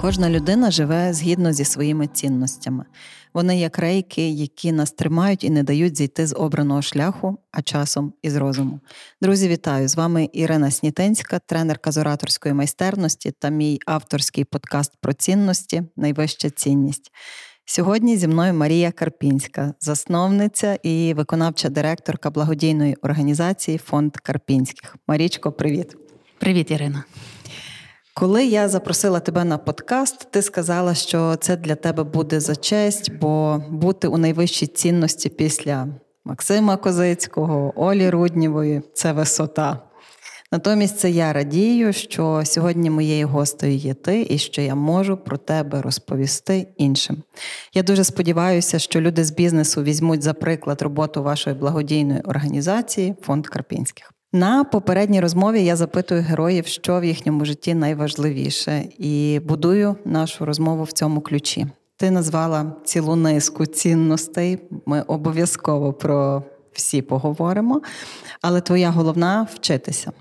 Кожна людина живе згідно зі своїми цінностями. Вони як рейки, які нас тримають і не дають зійти з обраного шляху, а часом із розуму. Друзі, вітаю! З вами Ірина Снітинська, тренерка з ораторської майстерності та мій авторський подкаст про цінності Найвища цінність. Сьогодні зі мною Марія Карпінська, засновниця і виконавча директорка благодійної організації Фонд Карпінських. Марічко, привіт. Привіт, Ірина. Коли я запросила тебе на подкаст, ти сказала, що це для тебе буде за честь, бо бути у найвищій цінності після Максима Козицького, Олі Руднєвої це висота. Натомість це я радію, що сьогодні моєю гостею є ти, і що я можу про тебе розповісти іншим. Я дуже сподіваюся, що люди з бізнесу візьмуть за приклад роботу вашої благодійної організації Фонд Карпінських. На попередній розмові я запитую героїв, що в їхньому житті найважливіше, і будую нашу розмову в цьому ключі. Ти назвала цілу низку цінностей. Ми обов'язково про всі поговоримо, але твоя головна вчитися.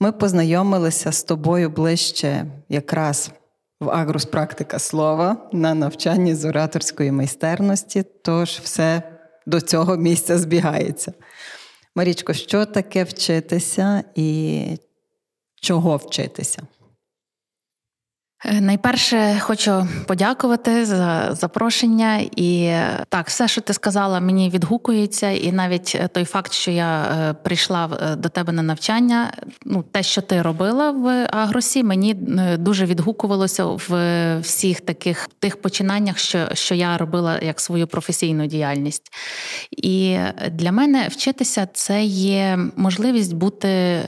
Ми познайомилися з тобою ближче якраз в Агрус практика слова на навчанні з ораторської майстерності, тож все до цього місця збігається. Марічко, що таке вчитися і чого вчитися? Е, найперше хочу подякувати за запрошення, і так, все, що ти сказала, мені відгукується, і навіть той факт, що я е, прийшла е, до тебе на навчання, ну те, що ти робила в Агросі, мені дуже відгукувалося в всіх таких тих починаннях, що, що я робила як свою професійну діяльність. І для мене вчитися це є можливість бути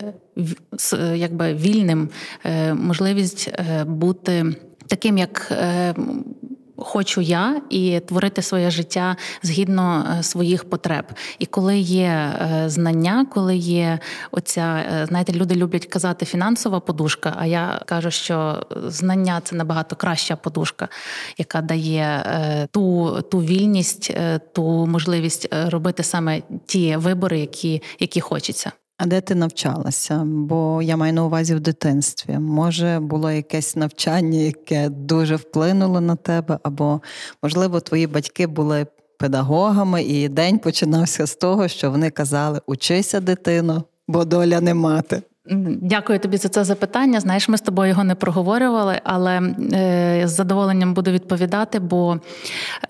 якби вільним, е, можливість е, бути таким, як. Е, хочу я і творити своє життя згідно своїх потреб. І коли є знання, коли є оця, знаєте, люди люблять казати фінансова подушка. А я кажу, що знання це набагато краща подушка, яка дає ту ту вільність, ту можливість робити саме ті вибори, які, які хочеться. А де ти навчалася? Бо я маю на увазі в дитинстві. Може, було якесь навчання, яке дуже вплинуло на тебе, або, можливо, твої батьки були педагогами, і день починався з того, що вони казали: Учися, дитино, бо доля не мати. Дякую тобі за це запитання. Знаєш, ми з тобою його не проговорювали, але е, з задоволенням буду відповідати. Бо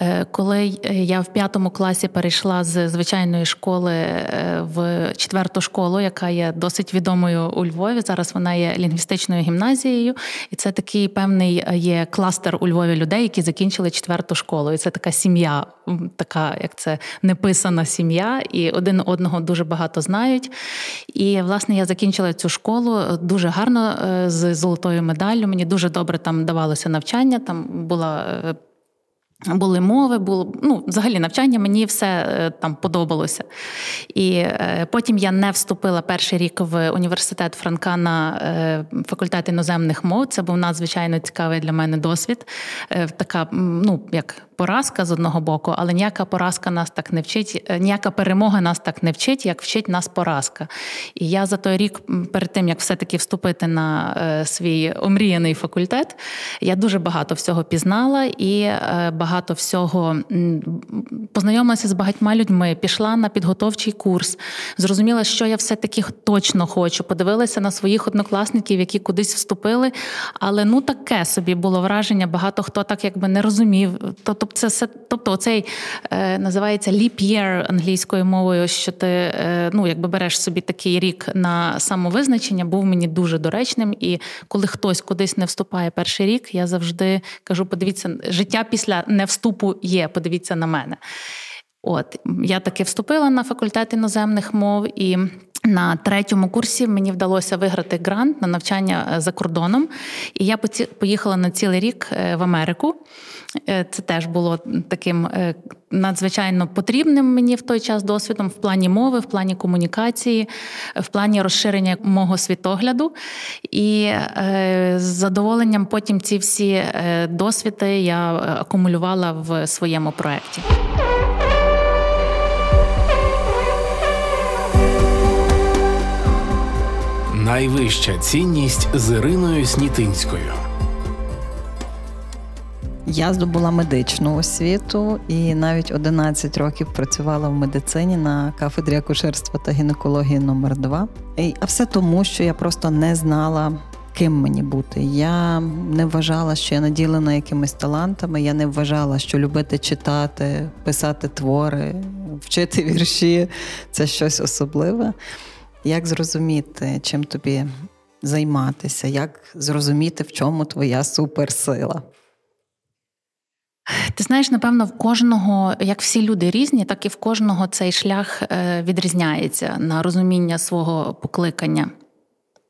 е, коли я в п'ятому класі перейшла з звичайної школи е, в четверту школу, яка є досить відомою у Львові, зараз вона є лінгвістичною гімназією, і це такий певний є кластер у Львові людей, які закінчили четверту школу. І це така сім'я, така як це неписана сім'я, і один одного дуже багато знають. І власне я закінчила цю цю школу дуже гарно е, з золотою медаллю. Мені дуже добре там давалося навчання. Там була. Е, були мови, було ну, взагалі навчання, мені все е, там подобалося. І потім я не вступила перший рік в університет Франка на факультет іноземних мов. Це був надзвичайно цікавий для мене досвід. Така, ну, як поразка з одного боку, але ніяка поразка нас так не вчить, е, ніяка перемога нас так не вчить, як вчить нас поразка. І я за той рік, перед тим як все-таки вступити на е, свій омріяний факультет, я дуже багато всього пізнала і е, багато всього познайомилася з багатьма людьми, пішла на підготовчий курс, зрозуміла, що я все-таки точно хочу. Подивилася на своїх однокласників, які кудись вступили. Але ну таке собі було враження, багато хто так якби не розумів. Тобто Тобто, це все, тобто, оцей е, називається leap year англійською мовою, що ти е, ну, якби береш собі такий рік на самовизначення, був мені дуже доречним. І коли хтось кудись не вступає перший рік, я завжди кажу: подивіться, життя після невступу є. Подивіться на мене. От я таки вступила на факультет іноземних мов і. На третьому курсі мені вдалося виграти грант на навчання е, за кордоном, і я поїхала на цілий рік е, в Америку. Е, це теж було таким надзвичайно потрібним мені в той час досвідом в плані мови, в плані комунікації, в плані розширення мого світогляду. І з задоволенням потім ці всі досвіди я акумулювала в своєму проєкті. Найвища цінність з Іриною Снітинською. Я здобула медичну освіту і навіть 11 років працювала в медицині на кафедрі акушерства та гінекології номер 2 А все тому, що я просто не знала, ким мені бути. Я не вважала, що я наділена якимись талантами. Я не вважала, що любити читати, писати твори, вчити вірші це щось особливе. Як зрозуміти, чим тобі займатися, як зрозуміти, в чому твоя суперсила? Ти знаєш, напевно, в кожного, як всі люди різні, так і в кожного цей шлях е, відрізняється на розуміння свого покликання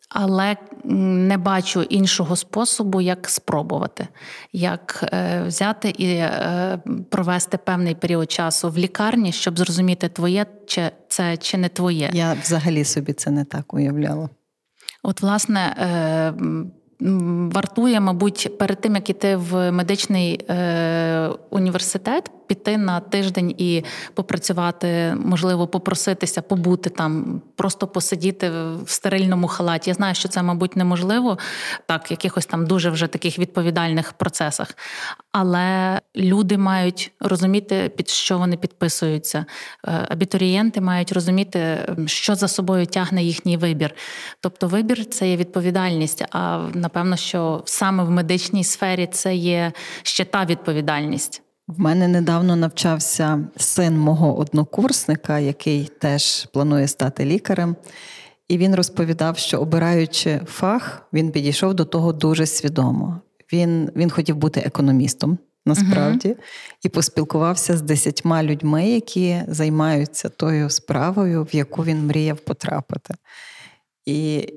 але не бачу іншого способу, як спробувати, як е, взяти і е, провести певний період часу в лікарні, щоб зрозуміти, твоє чи це чи не твоє. Я взагалі собі це не так уявляла. От, власне. Е, вартує, мабуть, перед тим як іти в медичний університет, піти на тиждень і попрацювати, можливо, попроситися, побути там, просто посидіти в стерильному халаті. Я знаю, що це, мабуть, неможливо так, в якихось там дуже вже таких відповідальних процесах. Але люди мають розуміти, під що вони підписуються. Е, абітурієнти мають розуміти, що за собою тягне їхній вибір. Тобто, вибір це є відповідальність. А напевно, що саме в медичній сфері це є ще та відповідальність. В мене недавно навчався син мого однокурсника, який теж планує стати лікарем. І він розповідав, що обираючи фах, він підійшов до того дуже свідомо. Він він хотів бути економістом насправді uh і поспілкувався з десятьма людьми, які займаються тою справою, в яку він мріяв потрапити. І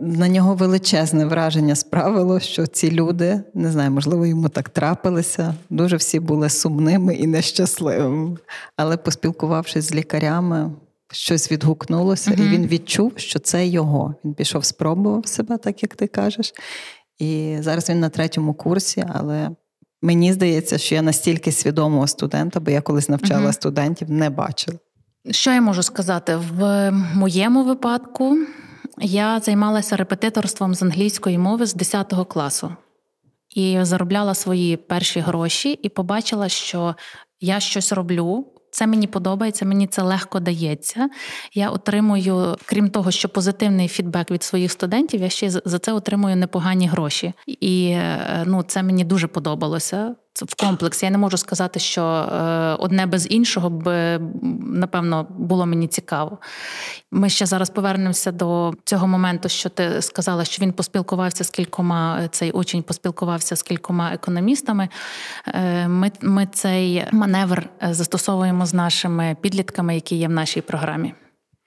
на нього величезне враження справило, що ці люди, не знаю, можливо, йому так трапилися. Дуже всі були сумними і нещасливими. Але поспілкувавшись з лікарями, щось відгукнулося, uh і він відчув, що це його. Він пішов, спробував себе, так як ти кажеш. І зараз він на третьому курсі, але мені здається, що я настільки свідомого студента, бо я колись навчала uh студентів, не бачила. Що я можу сказати? В моєму випадку я займалася репетиторством з англійської мови з 10 класу і заробляла свої перші гроші, і побачила, що я щось роблю. Це мені подобається, мені це легко дається. Я отримую, крім того, що позитивний фідбек від своїх студентів, я ще за це отримую непогані гроші. І е, ну, це мені дуже подобалося в комплексі. Я не можу сказати, що е, одне без іншого б напевно було мені цікаво. Ми ще зараз повернемося до цього моменту, що ти сказала, що він поспілкувався з кількома, цей учень поспілкувався з кількома економістами. Е, ми, Ми цей маневр е, застосовуємо з нашими підлітками, які є в нашій програмі.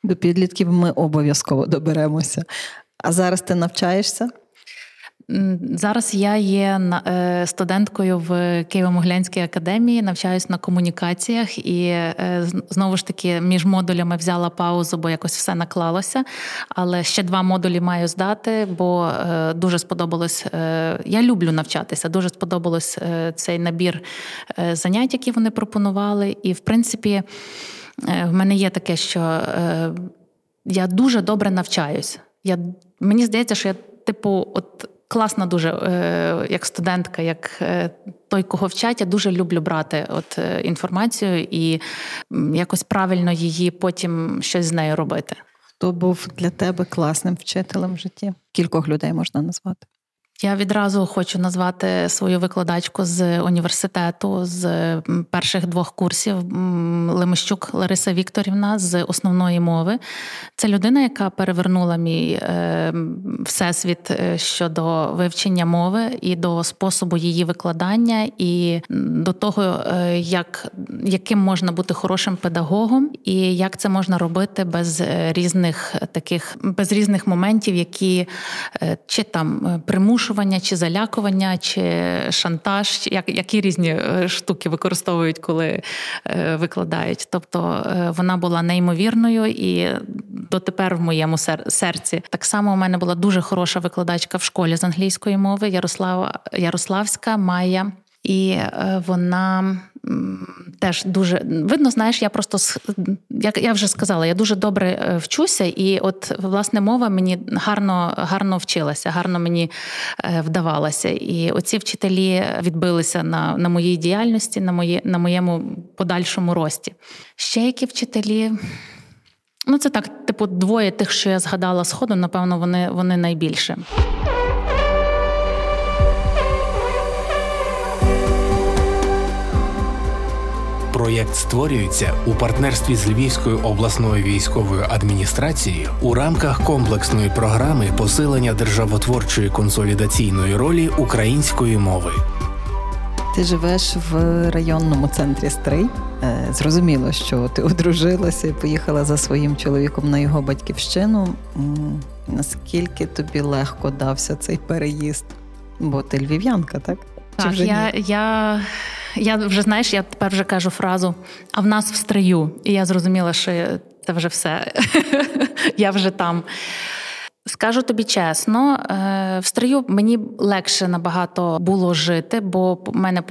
До підлітків ми обов'язково доберемося. А зараз ти навчаєшся? Зараз я є е, студенткою в Києво-Могилянській академії, навчаюсь на комунікаціях, і е, знову ж таки між модулями взяла паузу, бо якось все наклалося. Але ще два модулі маю здати, бо е, дуже сподобалось. Я люблю навчатися. Дуже сподобалось цей набір занять, які вони пропонували. І в принципі, в мене є таке, що я дуже добре навчаюсь. Я, Мені здається, що я типу, от класна дуже е, як студентка, як е, той, кого вчать, я дуже люблю брати от е, інформацію і якось правильно її потім щось з нею робити. Хто був для тебе класним вчителем в житті? Кількох людей можна назвати? Я відразу хочу назвати свою викладачку з університету з перших двох курсів Лемищук Лариса Вікторівна з основної мови. Це людина, яка перевернула мій е, всесвіт е, щодо вивчення мови і до способу її викладання, і до того, е, як, яким можна бути хорошим педагогом, і як це можна робити без різних таких без різних моментів, які чи там примушують примушування, чи залякування, чи шантаж, як, які різні е, штуки використовують, коли е, викладають. Тобто е, вона була неймовірною і дотепер в моєму серці. Так само у мене була дуже хороша викладачка в школі з англійської мови Ярослава Ярославська Майя. І вона теж дуже видно, знаєш, я просто як я вже сказала, я дуже добре е, вчуся, і от власне мова мені гарно гарно вчилася, гарно мені е, вдавалася. І оці вчителі відбилися на на моїй діяльності, на моє, на моєму подальшому рості. Ще які вчителі. Ну, це так, типу, двоє тих, що я згадала сходу, напевно, вони, вони найбільше. Проєкт створюється у партнерстві з Львівською обласною військовою адміністрацією у рамках комплексної програми посилення державотворчої консолідаційної ролі української мови. Ти живеш в районному центрі Стрий. Е, зрозуміло, що ти одружилася і поїхала за своїм чоловіком на його батьківщину. Наскільки тобі легко дався цей переїзд? Бо ти львів'янка, так? Так, вже я, я я вже знаєш, я тепер вже кажу фразу, а в нас в стрию. І я зрозуміла, що це вже все. Я вже там. Скажу тобі чесно, е, в стрию мені легше набагато було жити, бо в мене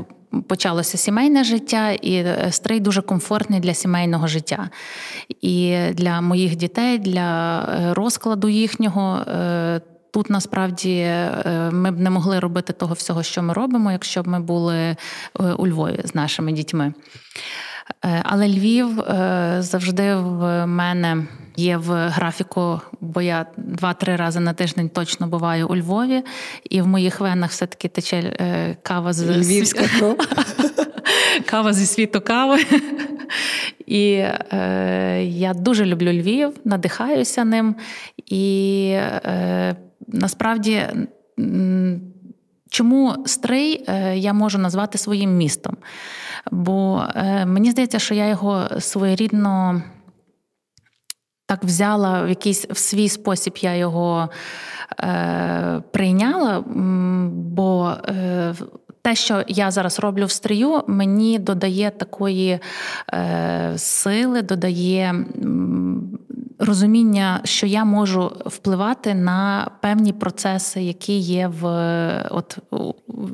почалося сімейне життя, і е, стрий дуже комфортний для сімейного життя. І для моїх дітей, для е, розкладу їхнього. Тут насправді е, ми б не могли робити того всього, що ми робимо, якщо б ми були е, у Львові з нашими дітьми. Е, але Львів завжди в мене є в графіку, бо я два-три рази на тиждень точно буваю у Львові, і в моїх венах все-таки тече кава з Львівська кров. кава зі світу кави. І е, я дуже люблю Львів, надихаюся ним. І е, насправді, чому Стрий е, я можу назвати своїм містом? Бо е, мені здається, що я його своєрідно так взяла в якийсь в свій спосіб я його е, прийняла, бо е, те, що я зараз роблю в стрію, мені додає такої е, сили, додає розуміння, що я можу впливати на певні процеси, які є в от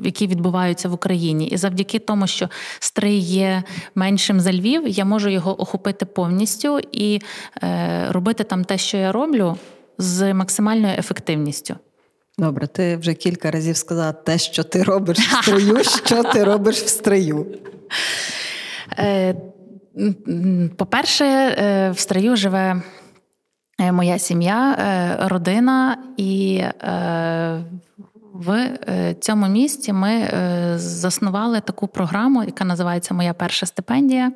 які відбуваються в Україні, і завдяки тому, що стрий є меншим за Львів, я можу його охопити повністю і е, робити там те, що я роблю, з максимальною ефективністю. Добре, ти вже кілька разів сказала те, що ти робиш в строю, що ти робиш в строю. Е, по-перше, е, в строю живе моя сім'я, е, родина, і е, в цьому місті ми заснували таку програму, яка називається Моя перша стипендія.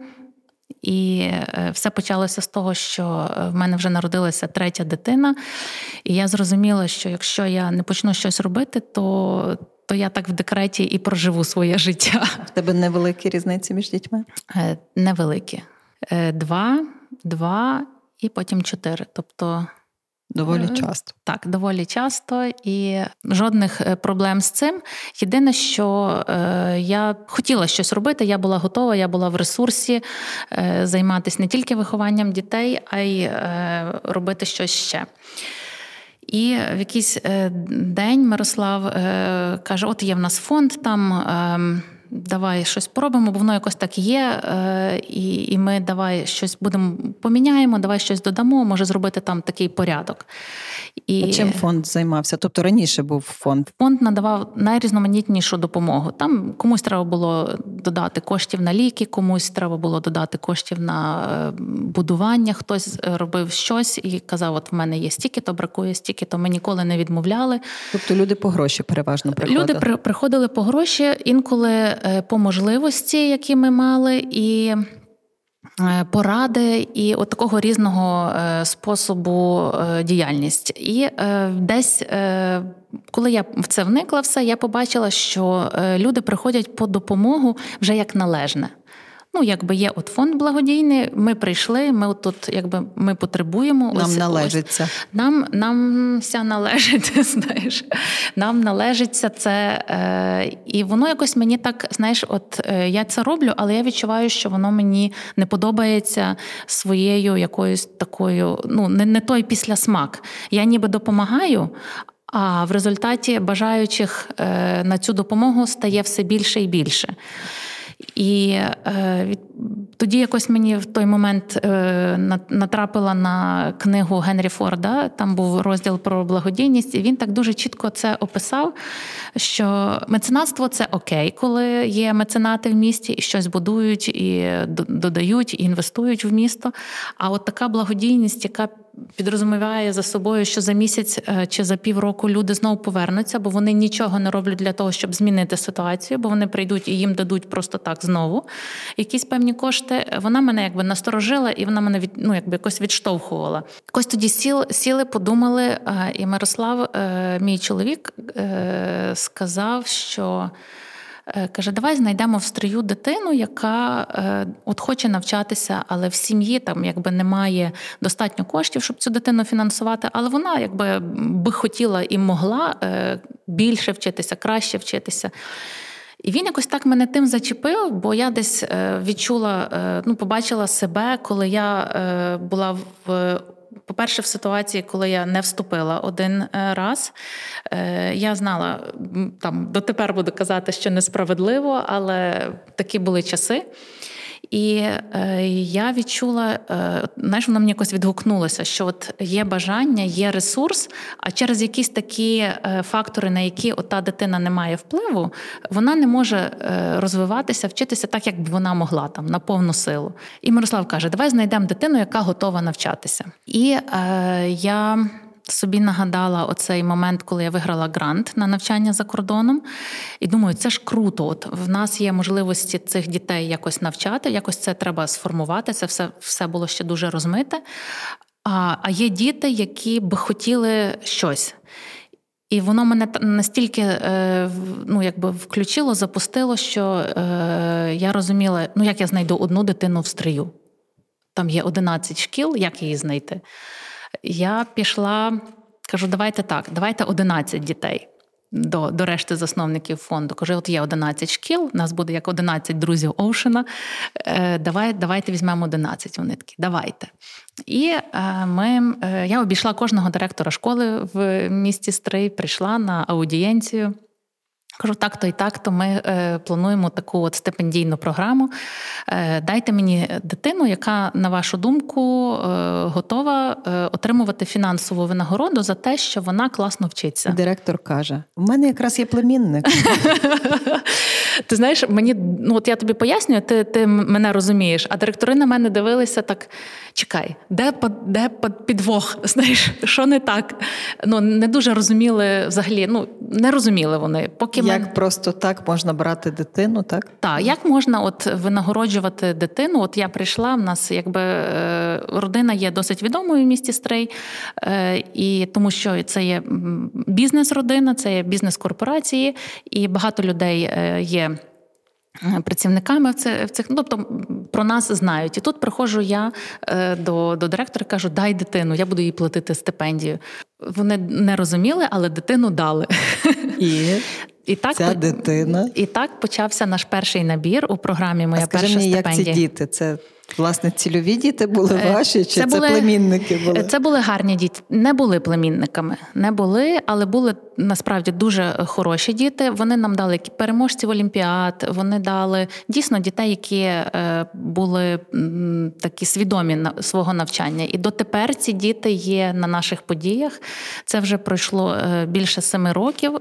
І все почалося з того, що в мене вже народилася третя дитина, і я зрозуміла, що якщо я не почну щось робити, то то я так в декреті і проживу своє життя. В тебе невеликі різниці між дітьми? Невеликі. Два, два і потім чотири. Тобто доволі е, часто. Так, доволі часто і жодних е, проблем з цим. Єдине, що е, я хотіла щось робити, я була готова, я була в ресурсі займатися не тільки вихованням дітей, а й робити щось ще. І в якийсь день Мирослав каже: От є в нас фонд там. Давай щось поробимо, бо воно якось так є. І і ми давай щось будемо поміняємо, давай щось додамо, може зробити там такий порядок. І... А Чим фонд займався? Тобто раніше був фонд? Фонд надавав найрізноманітнішу допомогу. Там комусь треба було додати коштів на ліки, комусь треба було додати коштів на будування. Хтось робив щось і казав: От в мене є стільки, то бракує стільки, то ми ніколи не відмовляли. Тобто люди по гроші переважно приходили? Люди при, приходили по гроші, інколи е, по можливості, які ми мали, і. Е, поради і от такого різного е, способу діяльність. І десь, коли я в це вникла, все я побачила, що люди приходять по допомогу вже як належне. Ну, якби є от фонд благодійний, ми прийшли, ми тут якби ми потребуємо. Нам ось, належиться. Ось, нам нам вся належить, знаєш. Нам належиться це. Е, І воно якось мені так, знаєш, от е, я це роблю, але я відчуваю, що воно мені не подобається своєю якоюсь такою, ну, не, не той післясмак. Я ніби допомагаю. А в результаті бажаючих е, на цю допомогу стає все більше і більше. І е, тоді якось мені в той момент е, натрапила на книгу Генрі Форда. Там був розділ про благодійність, і він так дуже чітко це описав. Що меценатство це окей, коли є меценати в місті і щось будують, і додають, і інвестують в місто. А от така благодійність, яка підрозуміває за собою, що за місяць е, чи за півроку люди знову повернуться, бо вони нічого не роблять для того, щоб змінити ситуацію, бо вони прийдуть і їм дадуть просто так знову якісь певні кошти. Вона мене якби насторожила, і вона мене від ну, якби якось відштовхувала. Якось тоді сіл, сіли, подумали, е, і Мирослав, е, мій чоловік, сказав, що. Е, каже, давай знайдемо в стрію дитину, яка е, от хоче навчатися, але в сім'ї там якби немає достатньо коштів, щоб цю дитину фінансувати. Але вона якби би хотіла і могла е, більше вчитися, краще вчитися. І він якось так мене тим зачепив, бо я десь відчула, ну, побачила себе, коли я була в по-перше, в ситуації, коли я не вступила один е, раз, е, я знала, там дотепер буду казати, що несправедливо, але такі були часи. І е, я відчула, е, знаєш, воно мені якось відгукнулося, що от є бажання, є ресурс, а через якісь такі е, фактори, на які ота дитина не має впливу, вона не може е, розвиватися, вчитися так, як б вона могла там на повну силу. І Мирослав каже: Давай знайдемо дитину, яка готова навчатися. І е, я собі нагадала оцей момент, коли я виграла грант на навчання за кордоном. І думаю, це ж круто. От в нас є можливості цих дітей якось навчати, якось це треба сформувати. Це все все було ще дуже розмите. А, А є діти, які б хотіли щось. І воно мене настільки е, ну, якби включило, запустило, що е, я розуміла, ну як я знайду одну дитину в стрию. Там є 11 шкіл, як її знайти. Я пішла, кажу, давайте так, давайте 11 дітей. До до решти засновників фонду. Кажу, от є 11 шкіл, нас буде як 11 друзів Оушена. Е, давай, Давайте візьмемо 11. Вони такі, давайте. І е, ми, е, я обійшла кожного директора школи в місті Стрий, прийшла на аудієнцію. Кажу, так то і так, то ми е, плануємо таку от стипендійну програму. Е, Дайте мені дитину, яка, на вашу думку, е, готова е, отримувати фінансову винагороду за те, що вона класно вчиться. Директор каже: у мене якраз є племінник. Ти знаєш, мені ну от я тобі пояснюю, ти ти мене розумієш, а директори на мене дивилися так: чекай, де де підвох? Знаєш, що не так? Ну не дуже розуміли взагалі. Ну не розуміли вони. Поки як просто так можна брати дитину, так? Так, як можна от винагороджувати дитину? От я прийшла, в нас якби е, родина є досить відомою в місті Стрей, е, і тому що це є бізнес-родина, це є бізнес-корпорації, і багато людей е, є. Працівниками в цих, в цих ну, тобто про нас знають. І тут приходжу я до до директора і кажу, дай дитину, я буду їй платити стипендію. Вони не розуміли, але дитину дали. І і так Ця дитина. І так почався наш перший набір у програмі Моя а скажи перша мені, стипендія. як ці діти? Це Власне, цільові діти були е, ваші, чи це, це були, племінники були? Це були гарні діти. Не були племінниками, не були, але були насправді дуже хороші діти. Вони нам дали переможців олімпіад. Вони дали дійсно дітей, які е, були такі свідомі свого навчання. І дотепер ці діти є на наших подіях. Це вже пройшло е, більше семи років.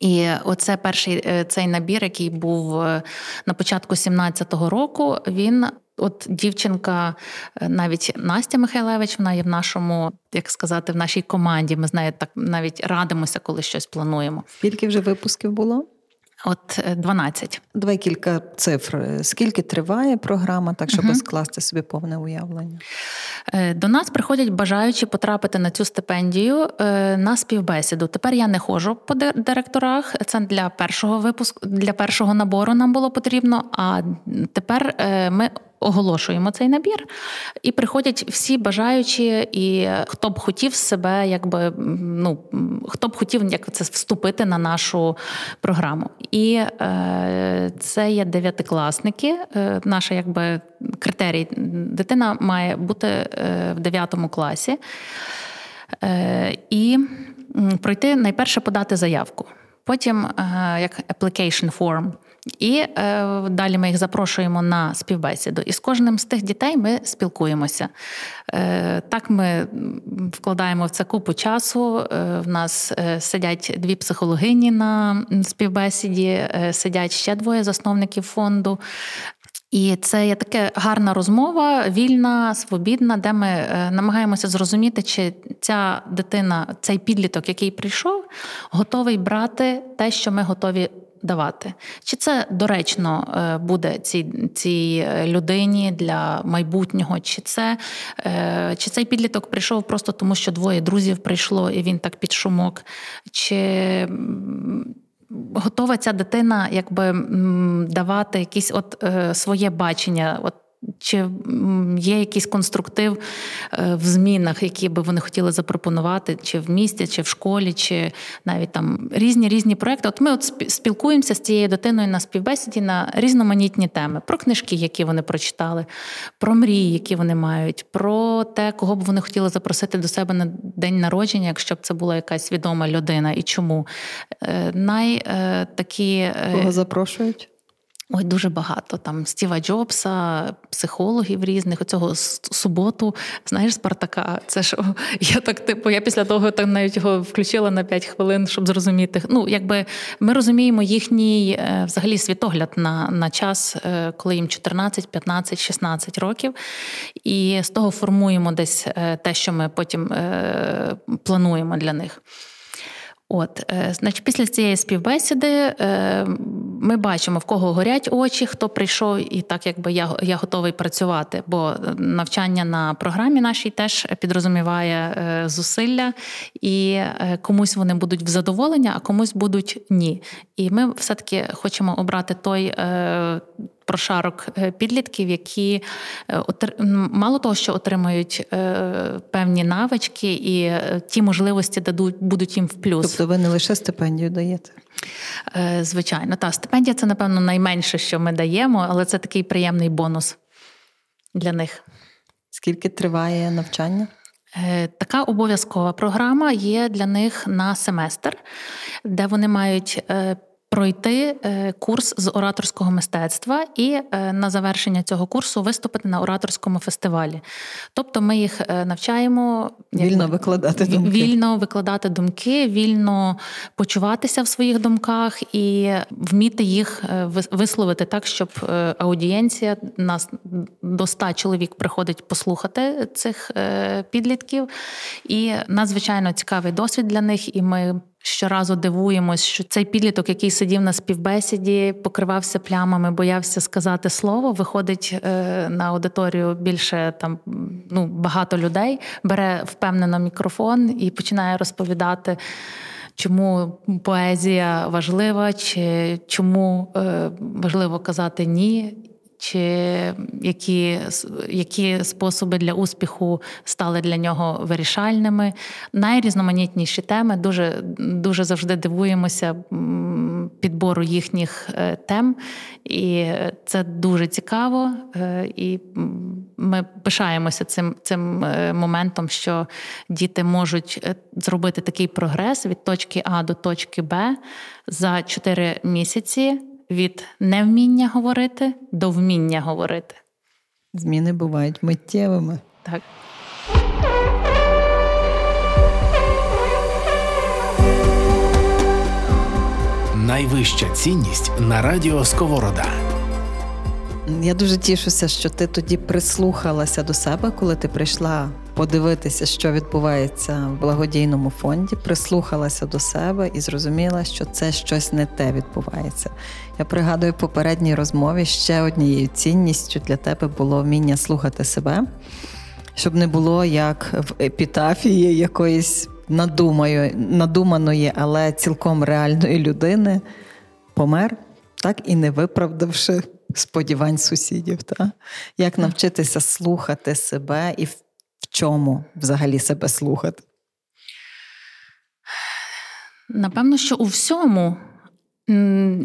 І оце перший е, цей набір, який був е, на початку 17-го року. Він, от дівчинка, е, навіть Настя Михайлевич, вона є в нашому, як сказати, в нашій команді. Ми з нею так навіть радимося, коли щось плануємо. Скільки вже випусків було? От 12. Е, Давай кілька цифр. Скільки триває програма, так щоб угу. скласти собі повне уявлення? Е, до нас приходять бажаючі потрапити на цю стипендію е, на співбесіду. Тепер я не ходжу по директорах. Це для першого випуску, для першого набору нам було потрібно. А тепер ми оголошуємо цей набір, і приходять всі бажаючі, і хто б хотів себе, якби ну хто б хотів як це вступити на нашу програму. І е, це є дев'ятикласники. Е, наша якби критерій дитина має бути е, в дев'ятому класі. Е, і пройти найперше подати заявку. Потім е, як application form. І е, далі ми їх запрошуємо на співбесіду. І з кожним з тих дітей ми спілкуємося. Е, Так ми вкладаємо в це купу часу. Е, В нас е, сидять дві психологині на співбесіді, е, сидять ще двоє засновників фонду. І це є така гарна розмова, вільна, свобідна, де ми е, намагаємося зрозуміти, чи ця дитина, цей підліток, який прийшов, готовий брати те, що ми готові давати. Чи це доречно е, буде цій цій е, людині для майбутнього? Чи це е, чи цей підліток прийшов просто тому, що двоє друзів прийшло і він так під шумок? Чи готова ця дитина якби давати якісь от своє бачення? От чи є якийсь конструктив е, в змінах, які би вони хотіли запропонувати, чи в місті, чи в школі, чи навіть там різні різні проекти? От ми от спілкуємося з цією дитиною на співбесіді на різноманітні теми: про книжки, які вони прочитали, про мрії, які вони мають, про те, кого б вони хотіли запросити до себе на день народження, якщо б це була якась відома людина, і чому е, най е, такі кого запрошують. Ой, дуже багато там Стіва Джобса, психологів різних. Оцього суботу, знаєш, Спартака. Це ж я так типу, я після того так навіть його включила на 5 хвилин, щоб зрозуміти. Ну, якби ми розуміємо їхній е, взагалі світогляд на на час, е, коли їм 14, 15, 16 років, і з того формуємо десь е, те, що ми потім плануємо для них. От, е, значить, після цієї співбесіди е, ми бачимо, в кого горять очі, хто прийшов, і так якби я я готовий працювати. Бо навчання на програмі нашій теж підрозуміває е, зусилля, і комусь вони будуть в задоволення, а комусь будуть ні. І ми все-таки хочемо обрати той прошарок е, підлітків, які е, мало того, що отримають е, певні навички, і ті можливості дадуть будуть їм в плюс. Тобто ви не лише стипендію даєте? Звичайно, та стипендія це, напевно, найменше, що ми даємо, але це такий приємний бонус для них. Скільки триває навчання? Така обов'язкова програма є для них на семестр, де вони мають пройти е, курс з ораторського мистецтва і е, на завершення цього курсу виступити на ораторському фестивалі. Тобто ми їх е, навчаємо вільно якби, викладати думки. вільно викладати думки, вільно почуватися в своїх думках і вміти їх висловити так, щоб аудієнція нас до ста чоловік приходить послухати цих підлітків. І надзвичайно цікавий досвід для них. І ми щоразу дивуємось, що цей підліток, який сидів на співбесіді, покривався плямами, боявся сказати слово, виходить е, на аудиторію більше там ну, багато людей, бере впевнено мікрофон і починає розповідати. Чому поезія важлива, чи чому е, важливо казати ні, чи які які способи для успіху стали для нього вирішальними. Найрізноманітніші теми дуже дуже завжди дивуємося підбору їхніх е, тем, і це дуже цікаво. Е, і ми пишаємося цим цим е, моментом, що діти можуть зробити такий прогрес від точки А до точки Б за 4 місяці від невміння говорити до вміння говорити. Зміни бувають миттєвими. Так. Найвища цінність на радіо Сковорода. Я дуже тішуся, що ти тоді прислухалася до себе, коли ти прийшла подивитися, що відбувається в благодійному фонді, прислухалася до себе і зрозуміла, що це щось не те відбувається. Я пригадую попередній розмові ще однією цінністю для тебе було вміння слухати себе, щоб не було як в епітафії якоїсь надумаю, надуманої, але цілком реальної людини помер, так і не виправдавши сподівань сусідів. Та? Як навчитися слухати себе і в чому взагалі себе слухати? Напевно, що у всьому.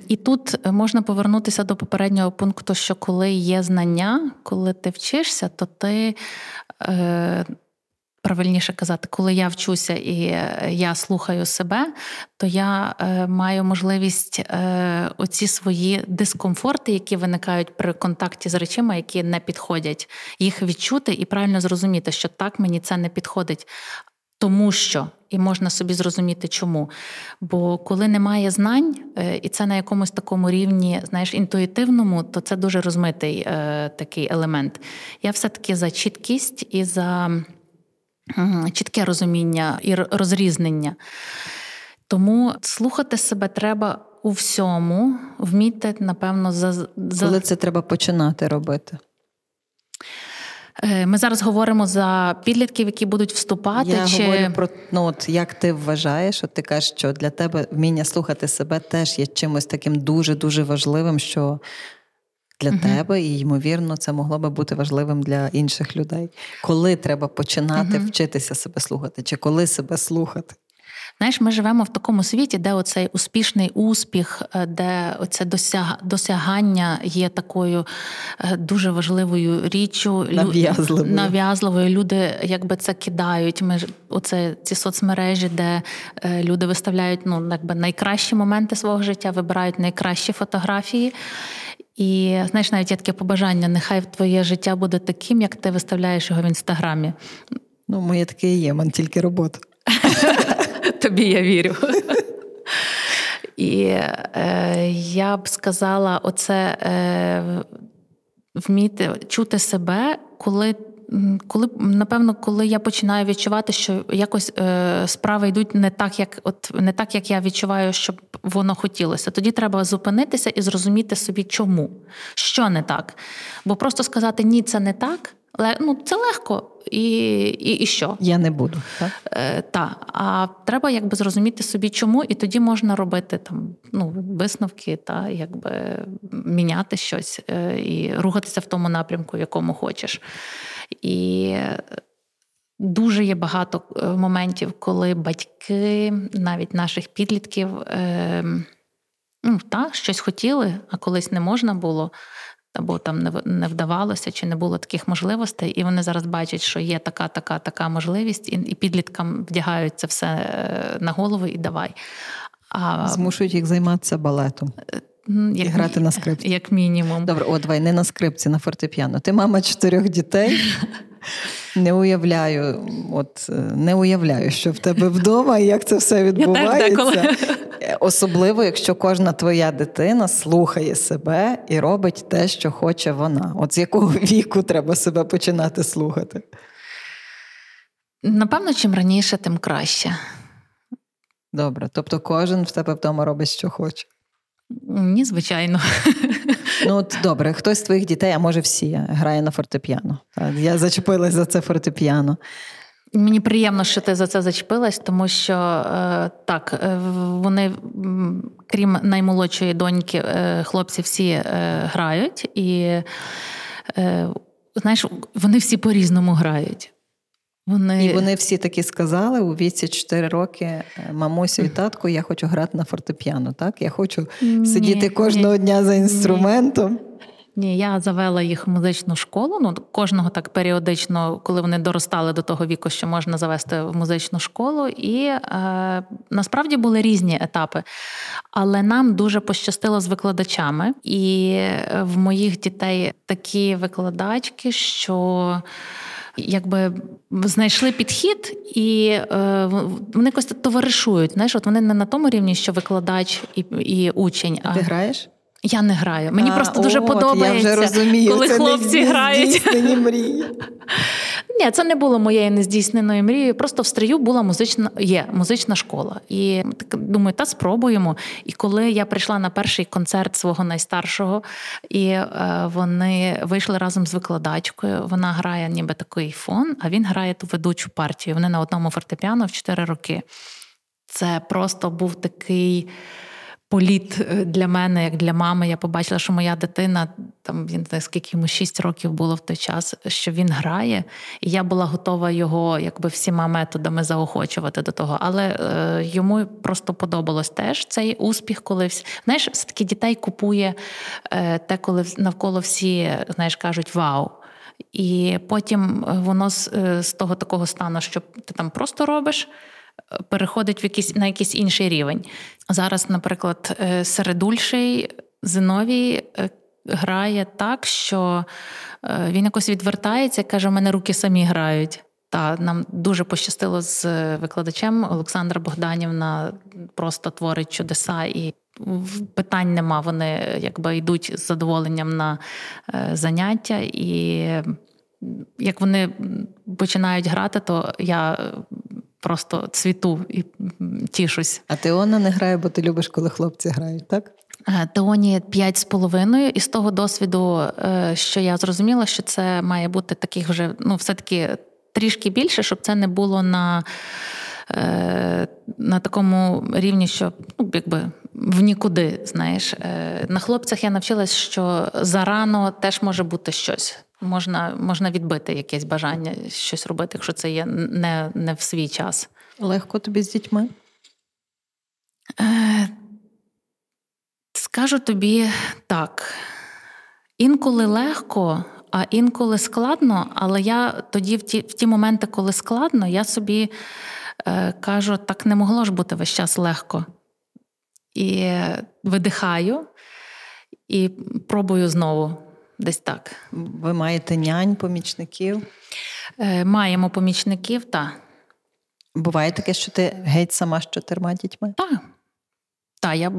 І тут можна повернутися до попереднього пункту, що коли є знання, коли ти вчишся, то ти е, правильніше казати, коли я вчуся і е, я слухаю себе, то я е, маю можливість е, оці свої дискомфорти, які виникають при контакті з речима, які не підходять, їх відчути і правильно зрозуміти, що так мені це не підходить. Тому що і можна собі зрозуміти, чому. Бо коли немає знань, і це на якомусь такому рівні, знаєш, інтуїтивному, то це дуже розмитий е, такий елемент. Я все-таки за чіткість і за чітке розуміння і розрізнення. Тому слухати себе треба у всьому, вміти, напевно, за. за... Коли це треба починати робити. Е, ми зараз говоримо за підлітків, які будуть вступати. Я чи... говорю про ну, от як ти вважаєш, от ти кажеш, що для тебе вміння слухати себе теж є чимось таким дуже дуже важливим, що для uh тебе, і ймовірно, це могло би бути важливим для інших людей. Коли треба починати uh вчитися себе слухати, чи коли себе слухати? Знаєш, ми живемо в такому світі, де оцей успішний успіх, е, де оце досягання є такою е, дуже важливою річчю, нав'язливою. нав'язливою. Люди якби це кидають. Ми оце ці соцмережі, де е, люди виставляють ну, якби найкращі моменти свого життя, вибирають найкращі фотографії. І знаєш, навіть є таке побажання, нехай твоє життя буде таким, як ти виставляєш його в інстаграмі. Ну, моє таке і є, ман тільки робота. Тобі я вірю. І е, я б сказала, оце е, вміти чути себе, коли коли напевно, коли я починаю відчувати, що якось е, справи йдуть не так, як от не так, як я відчуваю, щоб воно хотілося. Тоді треба зупинитися і зрозуміти собі, чому, що не так. Бо просто сказати ні, це не так. Ну, це легко і і, і що? Я не буду. Так, е, та. А треба якби зрозуміти собі, чому, і тоді можна робити там ну, висновки, та якби міняти щось е, і рухатися в тому напрямку, в якому хочеш. І дуже є багато е, моментів, коли батьки, навіть наших підлітків, е, ну, та, щось хотіли, а колись не можна було. Або там не вдавалося, чи не було таких можливостей, і вони зараз бачать, що є така, така, така можливість, і підліткам вдягають це все е, на голову і давай. А... Змушують їх займатися балетом. Як, і грати на скрипці. Як мінімум. Добре, о, давай, не на скрипці, на фортепіано. Ти мама чотирьох дітей. Не уявляю, от не уявляю, що в тебе вдома і як це все відбувається. Особливо, якщо кожна твоя дитина слухає себе і робить те, що хоче вона. От з якого віку треба себе починати слухати? Напевно, чим раніше, тим краще. Добре. Тобто кожен в тебе вдома робить, що хоче. Ні, звичайно. Ну, от добре, хтось з твоїх дітей, а може всі, грає на фортепіано. Я зачепилась за це фортепіано. Мені приємно, що ти за це зачепилась, тому що е, так, е, вони, крім наймолодшої доньки, е, хлопці всі грають, і знаєш, вони всі по-різному грають. Вони... І вони всі таки сказали у віці 4 роки мамусю і татку, я хочу грати на фортепіано. Так, я хочу ні, сидіти кожного ні, дня за інструментом. Ні. Ні, я завела їх в музичну школу. Ну кожного так періодично, коли вони доростали до того віку, що можна завести в музичну школу, і е, насправді були різні етапи. Але нам дуже пощастило з викладачами, і в моїх дітей такі викладачки, що. Якби знайшли підхід, і е, вони якось товаришують. Знаєш, от вони не на тому рівні, що викладач і і учень. А ти граєш? Я не граю. Мені а, просто дуже от, подобається, я вже розумію. коли це хлопці не грають. мрії. Ні, це не було моєю нездійсненою мрією. Просто в стрию була музична є музична школа. І думаю, та спробуємо. І коли я прийшла на перший концерт свого найстаршого, і е, вони вийшли разом з викладачкою. Вона грає ніби такий фон, а він грає ту ведучу партію. Вони на одному фортепіано в 4 роки. Це просто був такий політ е, для мене, як для мами. Я побачила, що моя дитина, там він знає, скільки йому 6 років було в той час, що він грає, і я була готова його якби всіма методами заохочувати до того. Але е, йому просто подобалось теж цей успіх, коли знаєш, все таки дітей купує е, те, коли навколо всі знаєш, кажуть вау. І потім воно з, е, з того такого стану, що ти там просто робиш переходить в якийсь на якийсь інший рівень. Зараз, наприклад, е, середульший Зиновій е, грає так, що е, він якось відвертається і каже: у мене руки самі грають. Та нам дуже пощастило з викладачем Олександра Богданівна просто творить чудеса і. Питань нема, вони якби йдуть з задоволенням на заняття, і як вони починають грати, то я просто цвіту і тішусь. А Теона не грає, бо ти любиш, коли хлопці грають, так? Е, Теоні п'ять з половиною, і з того досвіду, е, що я зрозуміла, що це має бути таких вже, ну, все-таки трішки більше, щоб це не було на е, на такому рівні, що ну, якби в нікуди. знаєш. На хлопцях я навчилась, що зарано теж може бути щось можна можна відбити якесь бажання щось робити, якщо це є не не в свій час. Легко тобі з дітьми? Е, Скажу тобі так. Інколи легко, а інколи складно, але я тоді, в ті в ті моменти, коли складно, я собі е, кажу, так не могло ж бути весь час легко. І видихаю і пробую знову. Десь так. Ви маєте нянь, помічників? Е, Маємо помічників, так. Буває таке, що ти геть сама з чотирма дітьми? Так. Так, я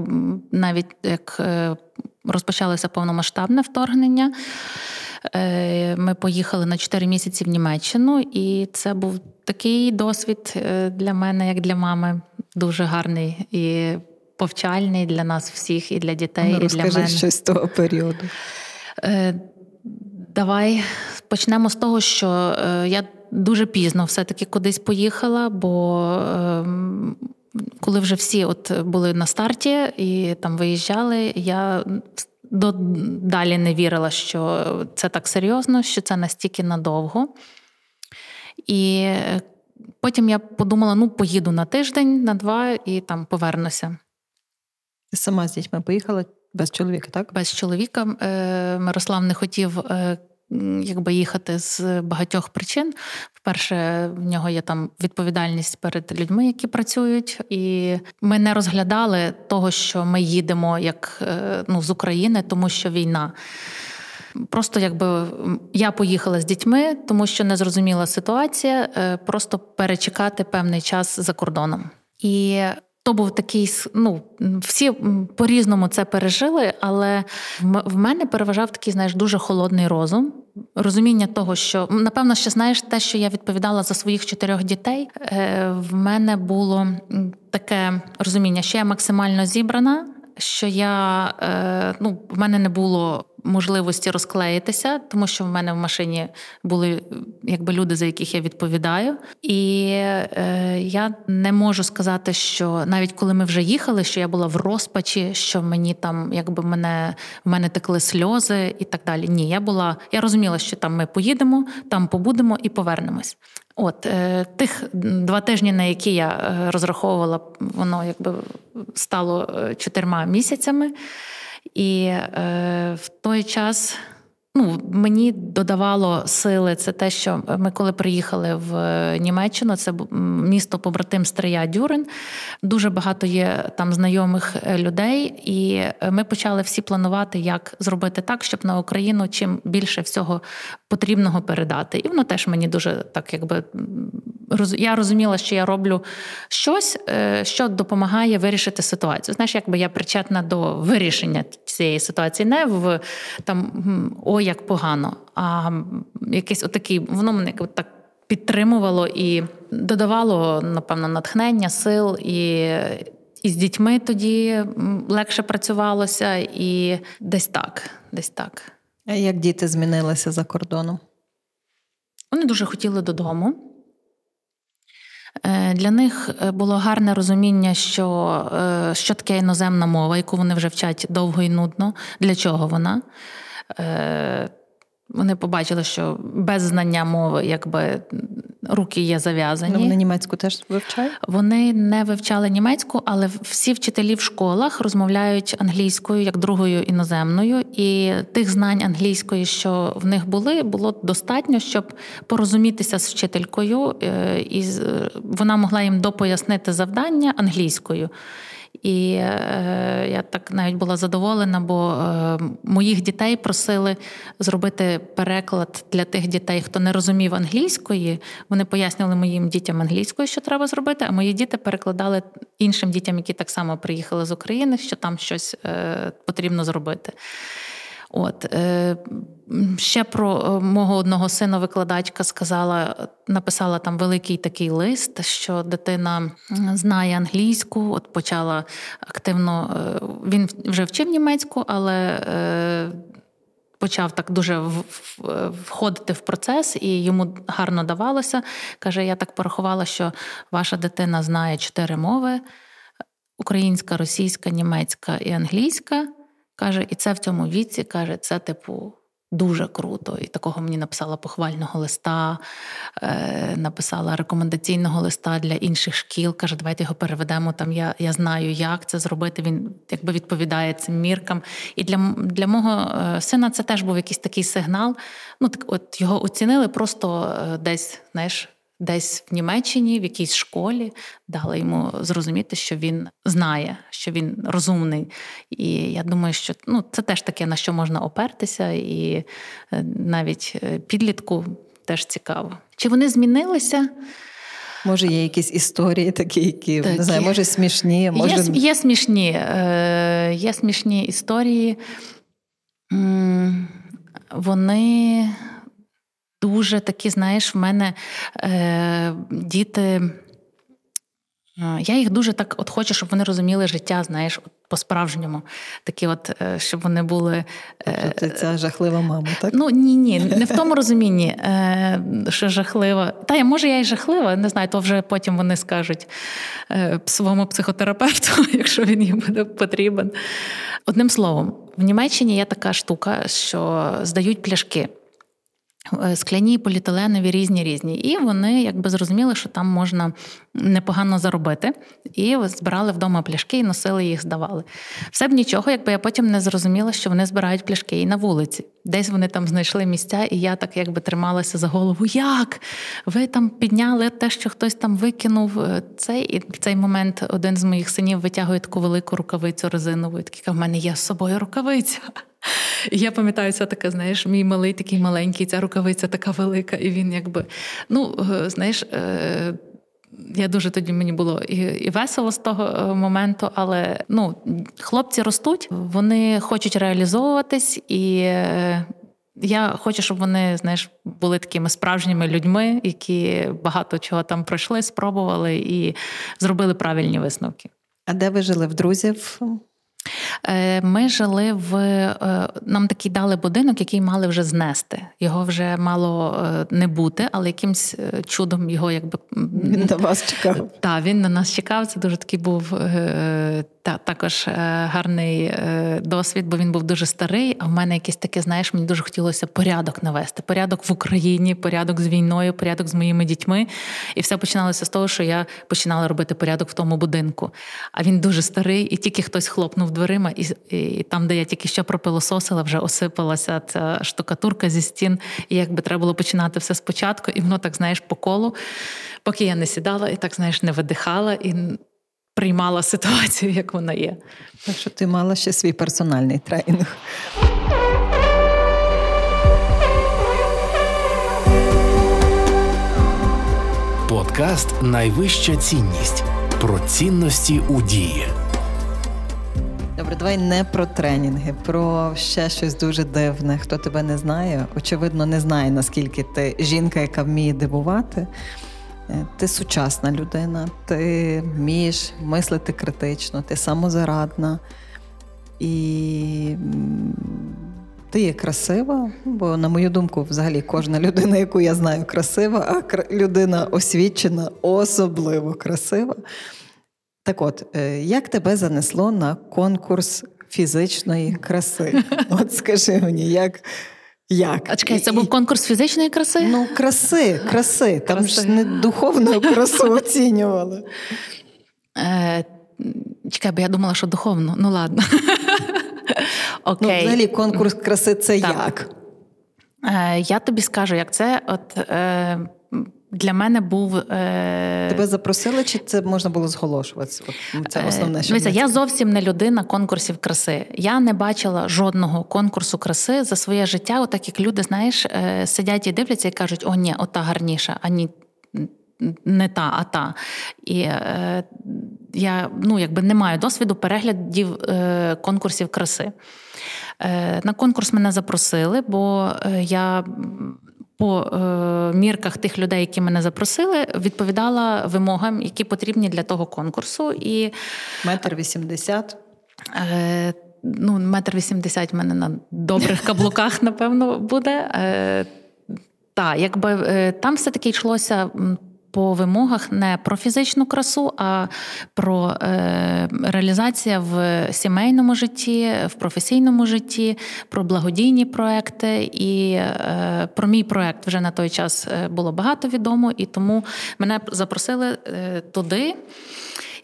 навіть як е, розпочалося повномасштабне вторгнення. Е, ми поїхали на 4 місяці в Німеччину, і це був такий досвід е, для мене, як для мами, дуже гарний і повчальний для нас всіх, і для дітей. Ну, і для мене. щось з того періоду. Е, давай почнемо з того, що е, я дуже пізно все-таки кудись поїхала, бо ем, коли вже всі от були на старті і там виїжджали, я далі не вірила, що це так серйозно, що це настільки надовго. І потім я подумала: ну, поїду на тиждень, на два і там повернуся. Сама з дітьми поїхала? Без чоловіка, так? Без чоловіка е, Мирослав не хотів е, якби їхати з багатьох причин. По-перше, в нього є там відповідальність перед людьми, які працюють, і ми не розглядали того, що ми їдемо як е, ну, з України, тому що війна. Просто якби я поїхала з дітьми, тому що не зрозуміла ситуація, просто перечекати певний час за кордоном. І то був такий, ну всі по-різному це пережили, але в мене переважав такий, знаєш, дуже холодний розум. Розуміння того, що напевно, ще знаєш те, що я відповідала за своїх чотирьох дітей. Е, в мене було таке розуміння, що я максимально зібрана, що я е, ну, в мене не було можливості розклеїтися, тому що в мене в машині були якби люди, за яких я відповідаю. І е, я не можу сказати, що навіть коли ми вже їхали, що я була в розпачі, що мені там, якби мене в мене текли сльози і так далі. Ні, я була, я розуміла, що там ми поїдемо, там побудемо і повернемось. От е, тих два тижні, на які я е, розраховувала, воно якби стало е, чотирма місяцями. І е, в той час ну, мені додавало сили це те, що ми, коли приїхали в Німеччину, це місто побратим Стрия Дюрин. Дуже багато є там знайомих е, людей, і ми почали всі планувати, як зробити так, щоб на Україну чим більше всього потрібного передати. І воно теж мені дуже так, якби я розуміла, що я роблю щось, е, що допомагає вирішити ситуацію. Знаєш, якби я причетна до вирішення цієї ситуації, не в там як погано, а якийсь отакий, воно мене так підтримувало і додавало, напевно, натхнення, сил і. І з дітьми тоді легше працювалося, і десь так, десь так. А як діти змінилися за кордоном? Вони дуже хотіли додому. Е, для них е, було гарне розуміння, що е, що таке іноземна мова, яку вони вже вчать довго і нудно. Для чого вона? Вони побачили, що без знання мови якби руки є зав'язані. Ну, Вони німецьку теж вивчають? Вони не вивчали німецьку, але всі вчителі в школах розмовляють англійською як другою іноземною, і тих знань англійської, що в них були, було достатньо, щоб порозумітися з вчителькою, е, і вона могла їм допояснити завдання англійською. І е, я так навіть була задоволена, бо е, моїх дітей просили зробити переклад для тих дітей, хто не розумів англійської. Вони пояснювали моїм дітям англійською, що треба зробити. А мої діти перекладали іншим дітям, які так само приїхали з України, що там щось е, потрібно зробити. От е, ще про е, мого одного сина викладачка сказала, написала там великий такий лист, що дитина знає англійську, от почала активно. Е, він вже вчив німецьку, але. Почав так дуже входити в процес, і йому гарно давалося. Каже: я так порахувала, що ваша дитина знає чотири мови: українська, російська, німецька і англійська. Каже, і це в цьому віці каже, це типу. Дуже круто. І такого мені написала похвального листа, е, написала рекомендаційного листа для інших шкіл. Каже, давайте його переведемо. Там я я знаю, як це зробити. Він якби відповідає цим міркам. І для для мого е, сина це теж був якийсь такий сигнал. Ну так, от його оцінили просто е, десь, знаєш, десь в Німеччині, в якійсь школі, дали йому зрозуміти, що він знає, що він розумний. І я думаю, що ну, це теж таке, на що можна опертися, і е, навіть е, підлітку теж цікаво. Чи вони змінилися? Може, є якісь історії такі, які такі. не знаю, може смішні. Може... Є, є смішні е, є смішні історії. Вони дуже такі, знаєш, в мене е, діти. Я їх дуже так от хочу, щоб вони розуміли життя, знаєш, по-справжньому. Такі, от, е, щоб вони були. Е, тобто ти ця жахлива мама, так? Ну ні, ні, не в тому розумінні, е, що жахлива. Та може я і жахлива, не знаю, то вже потім вони скажуть своєму психотерапевту, якщо він їм буде потрібен. Одним словом, в Німеччині є така штука, що здають пляшки. Е, скляні, поліетиленові, різні різні. І вони якби зрозуміли, що там можна непогано заробити. І збирали вдома пляшки і носили їх, здавали. Все б нічого, якби я потім не зрозуміла, що вони збирають пляшки і на вулиці. Десь вони там знайшли місця, і я так якби трималася за голову. Як? Ви там підняли те, що хтось там викинув е, цей. І в цей момент один з моїх синів витягує таку велику рукавицю резинову. і такий, в мене є з собою рукавиця. Я пам'ятаю, це таке, знаєш, мій малий такий маленький, ця рукавиця така велика, і він якби, ну, е, знаєш. Е, я дуже тоді мені було і і весело з того е, моменту, але ну, хлопці ростуть, вони хочуть реалізовуватись, і я хочу, щоб вони знаєш, були такими справжніми людьми, які багато чого там пройшли, спробували і зробили правильні висновки. А де ви жили в друзів? Ми жили в нам такий дали будинок, який мали вже знести. Його вже мало не бути, але якимсь чудом його якби він на вас чекав. Так, він на нас чекав. Це дуже такий був та також гарний досвід, бо він був дуже старий. А в мене якесь таке, знаєш, мені дуже хотілося порядок навести. Порядок в Україні, порядок з війною, порядок з моїми дітьми. І все починалося з того, що я починала робити порядок в тому будинку. А він дуже старий, і тільки хтось хлопнув дверима, і, і там, де я тільки що пропилососила, вже осипалася ця штукатурка зі стін. І якби треба було починати все спочатку, і воно так знаєш по колу, поки я не сідала і так знаєш не видихала і приймала ситуацію, як вона є. Так що ти мала ще свій персональний тренінг. Подкаст Найвища цінність про цінності у дії. Добре, давай не про тренінги, про ще щось дуже дивне. Хто тебе не знає, очевидно, не знає, наскільки ти жінка, яка вміє дивувати. Е, ти сучасна людина, ти вмієш мислити критично, ти самозарадна і ти є красива, бо, на мою думку, взагалі кожна людина, яку я знаю, красива, а людина освічена, особливо красива. Так от, е, як тебе занесло на конкурс фізичної краси? От скажи мені, як. Як? А чекай, це був конкурс фізичної краси? Ну, краси, краси. Там краси. ж не духовну красу оцінювали. Е, Чекай, бо я думала, що духовно. Ну ладно. Ну, Окей. Ну, Взагалі, конкурс краси це так. як? Е, Я тобі скажу, як це. От е, для мене був. Е... Тебе запросили, чи це можна було зголошуватися? Це основне, що Дивіться, Я зовсім не людина конкурсів краси. Я не бачила жодного конкурсу краси за своє життя. Отак як люди, знаєш, е, сидять і дивляться і кажуть, о, ні, ота гарніша, а ні. Не та, а та. І е, я ну, якби не маю досвіду переглядів е, конкурсів краси. Е, На конкурс мене запросили, бо е, я по е, мірках тих людей, які мене запросили, відповідала вимогам, які потрібні для того конкурсу. І метр вісімдесят. Е, ну, метр вісімдесят в мене на добрих каблуках, напевно, буде. Е, Так, якби е, там все таки йшлося по вимогах не про фізичну красу, а про е, реалізація в сімейному житті, в професійному житті, про благодійні проекти. І е, про мій проект вже на той час е, було багато відомо, і тому мене запросили е, туди.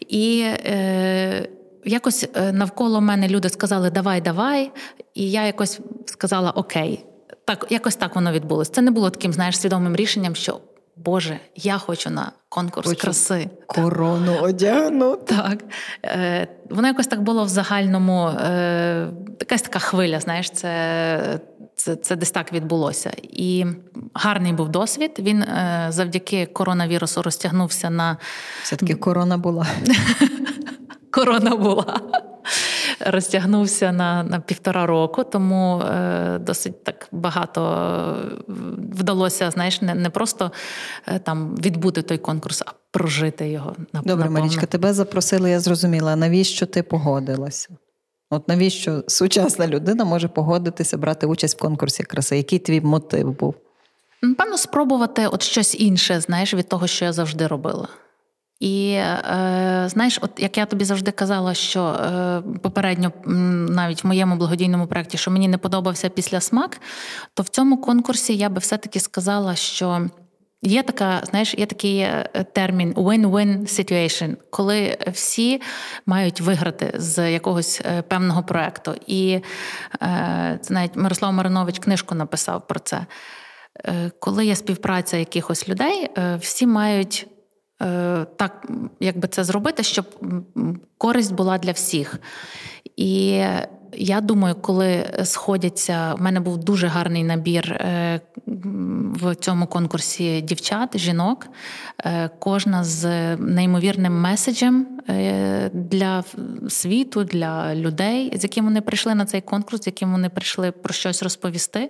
І е, Якось е, навколо мене люди сказали Давай, давай. І я якось сказала Окей. Так, якось так воно відбулося. Це не було таким, знаєш, свідомим рішенням, що Боже, я хочу на конкурс хочу краси. Корону одягну. Так. Е, Воно якось так було в загальному, е, якась така хвиля, знаєш, це це, це десь так відбулося. І гарний був досвід. Він е, завдяки коронавірусу розтягнувся на. Все-таки корона була. Корона була розтягнувся на на півтора року, тому е, досить так багато е, вдалося, знаєш, не не просто е, там відбути той конкурс, а прожити його. Добре, Марічка, тебе запросили, я зрозуміла. Навіщо ти погодилася? От навіщо сучасна людина може погодитися брати участь в конкурсі краси? Який твій мотив був? Напевно, спробувати от щось інше, знаєш, від того, що я завжди робила. І е, знаєш, от як я тобі завжди казала, що е, попередньо навіть в моєму благодійному проєкті, що мені не подобався після смак, то в цьому конкурсі я би все-таки сказала, що є така, знаєш, є такий е, термін win-win situation, коли всі мають виграти з якогось е, певного проєкту. І е, це навіть Мирослав Маринович книжку написав про це. Коли є співпраця якихось людей, всі мають. Е, так, якби це зробити, щоб користь була для всіх. І я думаю, коли сходяться, в мене був дуже гарний набір е, в цьому конкурсі дівчат, жінок, е, кожна з неймовірним меседжем для світу, для людей, з яким вони прийшли на цей конкурс, з яким вони прийшли про щось розповісти.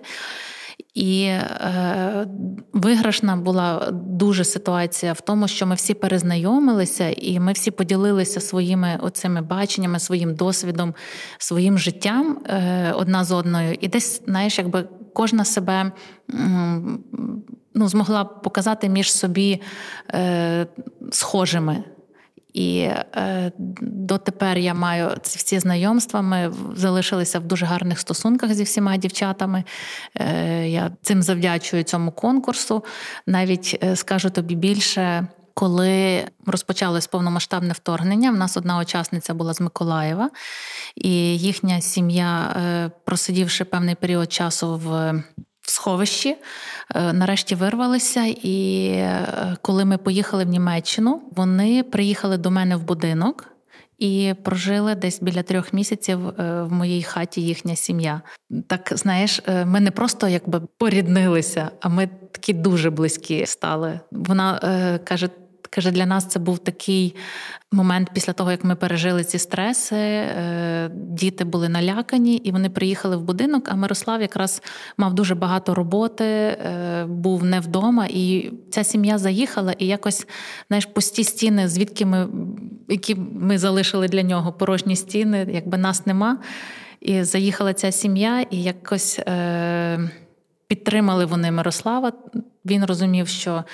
І е, виграшна була дуже ситуація в тому, що ми всі перезнайомилися, і ми всі поділилися своїми оцими баченнями, своїм досвідом, своїм життям е, одна з одною. І десь, знаєш, якби кожна себе ну, змогла показати між собі е, схожими. І е, дотепер я маю ці знайомства. Ми залишилися в дуже гарних стосунках зі всіма дівчатами. Е, Я цим завдячую цьому конкурсу. Навіть е, скажу тобі більше. Коли розпочалось повномасштабне вторгнення, в нас одна учасниця була з Миколаєва, і їхня сім'я, е, просидівши певний період часу в в сховищі, е, нарешті вирвалися. І е, коли ми поїхали в Німеччину, вони приїхали до мене в будинок. І прожили десь біля трьох місяців е, в моїй хаті їхня сім'я. Так знаєш, ми не просто якби поріднилися, а ми такі дуже близькі стали. Вона каже: Каже, для нас це був такий момент після того, як ми пережили ці стреси. Е, діти були налякані, і вони приїхали в будинок. А Мирослав якраз мав дуже багато роботи, е, був не вдома. І ця сім'я заїхала, і якось знаєш, пусті стіни, звідки ми які ми залишили для нього порожні стіни, якби нас нема. І заїхала ця сім'я, і якось е, підтримали вони Мирослава. Він розумів, що.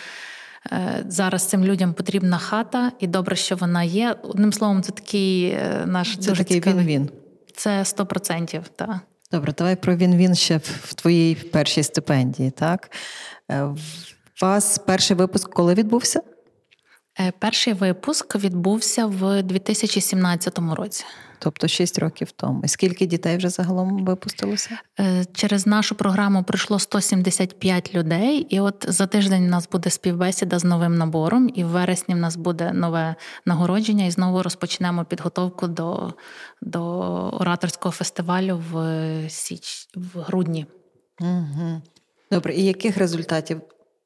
Е, зараз цим людям потрібна хата, і добре, що вона є. Одним словом, це такий е, наш це дуже такий цікавий. він-він. Це 100%, так. Добре, давай про він-він ще в твоїй першій стипендії. Так е, у вас перший випуск коли відбувся? Перший випуск відбувся в 2017 році. Тобто 6 років тому. І скільки дітей вже загалом випустилося? Е, через нашу програму прийшло 175 людей, і от за тиждень у нас буде співбесіда з новим набором, і в вересні в нас буде нове нагородження, і знову розпочнемо підготовку до до ораторського фестивалю в січ в грудні. Угу. Добре, і яких результатів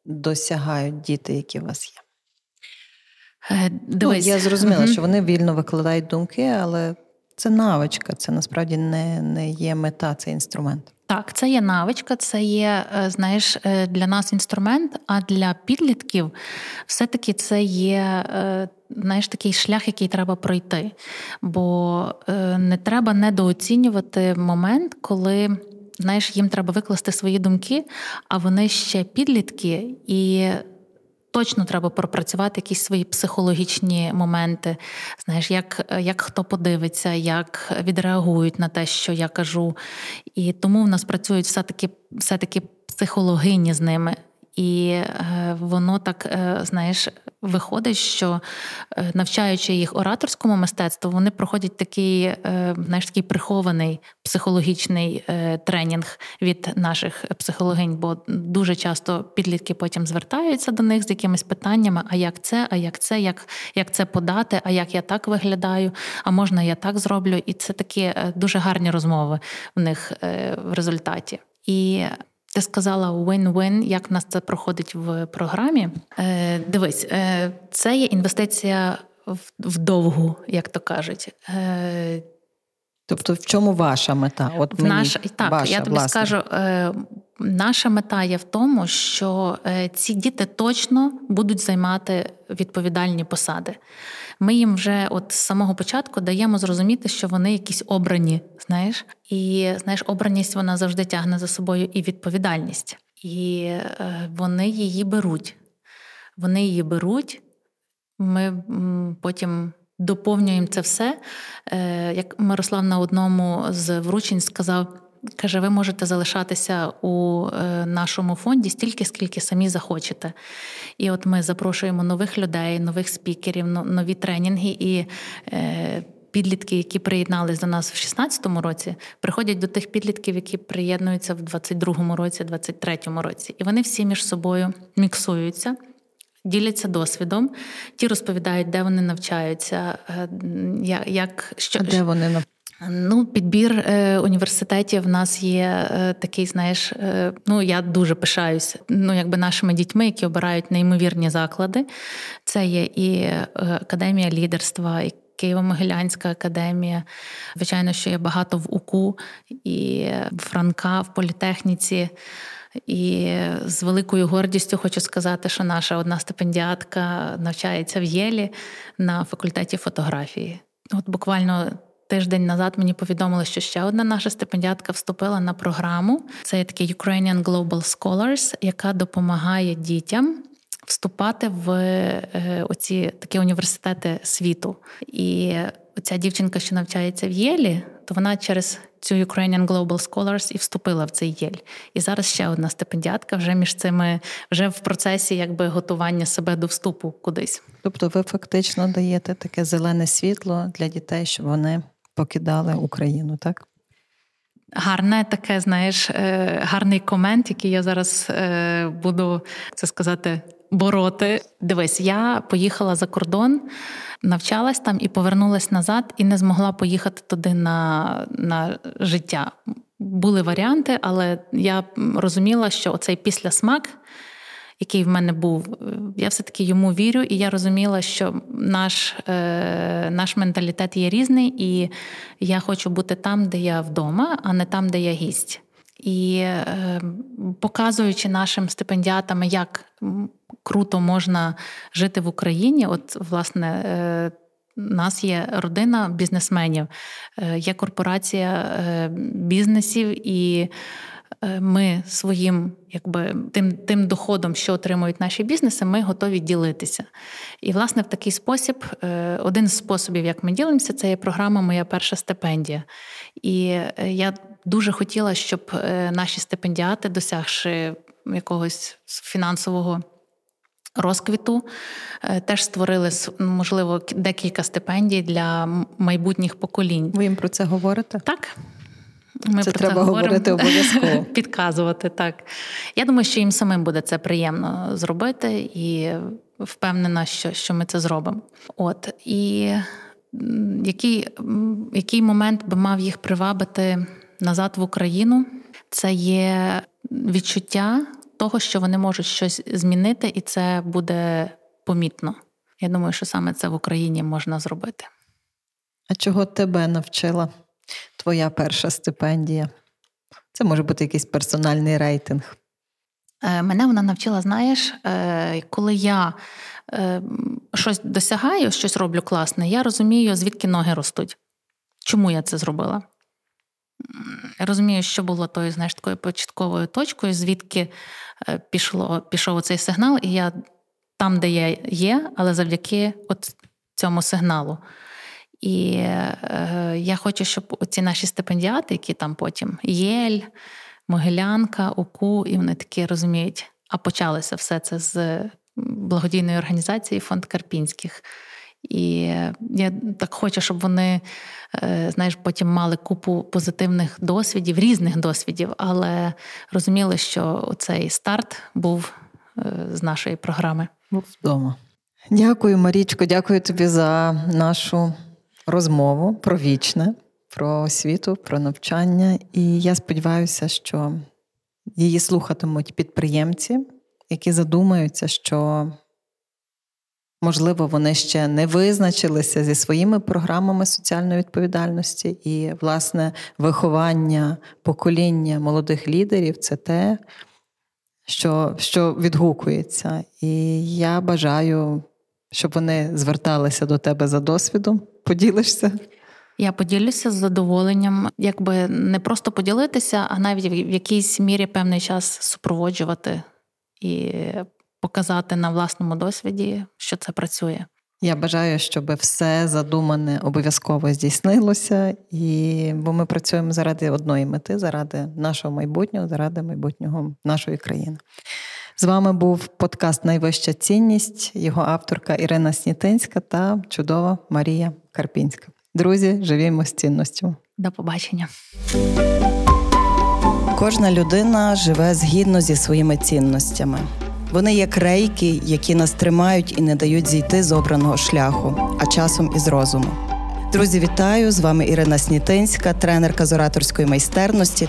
досягають діти, які у вас є? Е, дивись. Ну, Я зрозуміла, угу. що вони вільно викладають думки, але це навичка, це насправді не, не є мета, це інструмент. Так, це є навичка, це є, е, знаєш, е, для нас інструмент, а для підлітків все-таки це є е, знаєш, такий шлях, який треба пройти. Бо не треба недооцінювати момент, коли. Знаєш, їм треба викласти свої думки, а вони ще підлітки, і точно треба пропрацювати якісь свої психологічні моменти. Знаєш, як як хто подивиться, як відреагують на те, що я кажу. І тому в нас працюють все-таки все-таки психологині з ними. І е, воно так, е, знаєш, виходить, що е, навчаючи їх ораторському мистецтву, вони проходять такий, знаєш, такий прихований психологічний тренінг від наших психологинь, бо дуже часто підлітки потім звертаються до них з якимись питаннями: а як це, а як це, як як це подати, а як я так виглядаю, а можна я так зроблю? І це такі дуже гарні розмови в них в результаті. І ти сказала win-win, як в нас це проходить в програмі. Е, Дивись, е, це є інвестиція в, в довгу, як то кажуть. Е, Тобто, в чому ваша мета? От мені Наш, Так, ваша, я тобі власне. скажу, е, наша мета є в тому, що е, ці діти точно будуть займати відповідальні посади. Ми їм вже от з самого початку даємо зрозуміти, що вони якісь обрані, знаєш, і знаєш, обраність вона завжди тягне за собою і відповідальність, і е, вони її беруть. Вони її беруть. Ми потім доповнюємо це все. Е, як Мирослав на одному з вручень сказав. Каже, ви можете залишатися у е, нашому фонді стільки, скільки самі захочете. І от ми запрошуємо нових людей, нових спікерів, нові тренінги і. Е, підлітки, які приєднались до нас в 2016 році, приходять до тих підлітків, які приєднуються в 22-му році, 23-му році, і вони всі між собою міксуються. Діляться досвідом, ті розповідають, де вони навчаються, е, як що де вони навчаються? Ну, підбір е, університетів в нас є е, такий, знаєш, е, ну я дуже пишаюся. Ну, якби нашими дітьми, які обирають неймовірні заклади. Це є і академія лідерства, і Києво-Могилянська академія. Звичайно, що є багато в УКУ і Франка в політехніці. І з великою гордістю хочу сказати, що наша одна стипендіатка навчається в Єлі на факультеті фотографії. От буквально. Тиждень назад мені повідомили, що ще одна наша стипендіатка вступила на програму. Це є такий Ukrainian Global Scholars, яка допомагає дітям вступати в е, оці такі університети світу. І ця дівчинка, що навчається в Єлі, то вона через цю Ukrainian Global Scholars і вступила в цей Єль. І зараз ще одна стипендіатка вже між цими вже в процесі якби готування себе до вступу кудись. Тобто, ви фактично даєте таке зелене світло для дітей, щоб вони покидали Україну, так? Гарне таке, знаєш, е, гарний комент, який я зараз е, буду це сказати, бороти. Дивись, я поїхала за кордон, навчалась там і повернулась назад, і не змогла поїхати туди на, на життя. Були варіанти, але я розуміла, що оцей післясмак який в мене був, я все-таки йому вірю, і я розуміла, що наш е, наш менталітет є різний, і я хочу бути там, де я вдома, а не там, де я гість. І е, показуючи нашим стипендіатам, як круто можна жити в Україні, от власне. Е, у нас є родина бізнесменів, е, є корпорація е, бізнесів, і Е, ми своїм якби тим тим доходом, що отримують наші бізнеси, ми готові ділитися. І, власне, в такий спосіб, е, один з способів, як ми ділимося, це є програма Моя перша стипендія. І е, я дуже хотіла, щоб наші стипендіати, досягши якогось фінансового. Розквіту теж створили можливо декілька стипендій для майбутніх поколінь. Ви їм про це говорите? Так. Ми це треба це говорити обов'язково. Підказувати так. Я думаю, що їм самим буде це приємно зробити, і впевнена, що що ми це зробимо. От і який, який момент би мав їх привабити назад в Україну? Це є відчуття того, що вони можуть щось змінити, і це буде помітно. Я думаю, що саме це в Україні можна зробити. А чого тебе навчила? Твоя перша стипендія? Це може бути якийсь персональний рейтинг. Е, мене вона навчила, знаєш, е, коли я е, щось досягаю, щось роблю класне, я розумію, звідки ноги ростуть. Чому я це зробила? Розумію, що було тою, знаєш, такою початковою точкою, звідки пішло, пішов цей сигнал, і я там, де я є, але завдяки от цьому сигналу. І е, я хочу, щоб ці наші стипендіати, які там потім Єль, Могилянка, УКУ, і вони такі розуміють, а почалося все це з благодійної організації Фонд Карпінських. І я так хочу, щоб вони, е, знаєш, потім мали купу позитивних досвідів, різних досвідів, але розуміли, що цей старт був е, з нашої програми. Був вдома. Дякую, Марічко, дякую тобі за нашу розмову про вічне, про освіту, про навчання. І я сподіваюся, що її слухатимуть підприємці, які задумаються, що. Можливо, вони ще не визначилися зі своїми програмами соціальної відповідальності, і, власне, виховання покоління молодих лідерів це те, що що відгукується. І я бажаю, щоб вони зверталися до тебе за досвідом, поділишся? Я поділюся з задоволенням, якби не просто поділитися, а навіть в якійсь мірі певний час супроводжувати і показати на власному досвіді, що це працює. Я бажаю, щоб все задумане обов'язково здійснилося, і бо ми працюємо заради одної мети, заради нашого майбутнього, заради майбутнього нашої країни. З вами був подкаст Найвища цінність, його авторка Ірина Снітинська та чудова Марія Карпінська. Друзі, живімо з цінностю. До побачення. Кожна людина живе згідно зі своїми цінностями. Вони як рейки, які нас тримають і не дають зійти з обраного шляху, а часом із розуму. Друзі, вітаю! З вами Ірина Снітинська, тренерка з ораторської майстерності.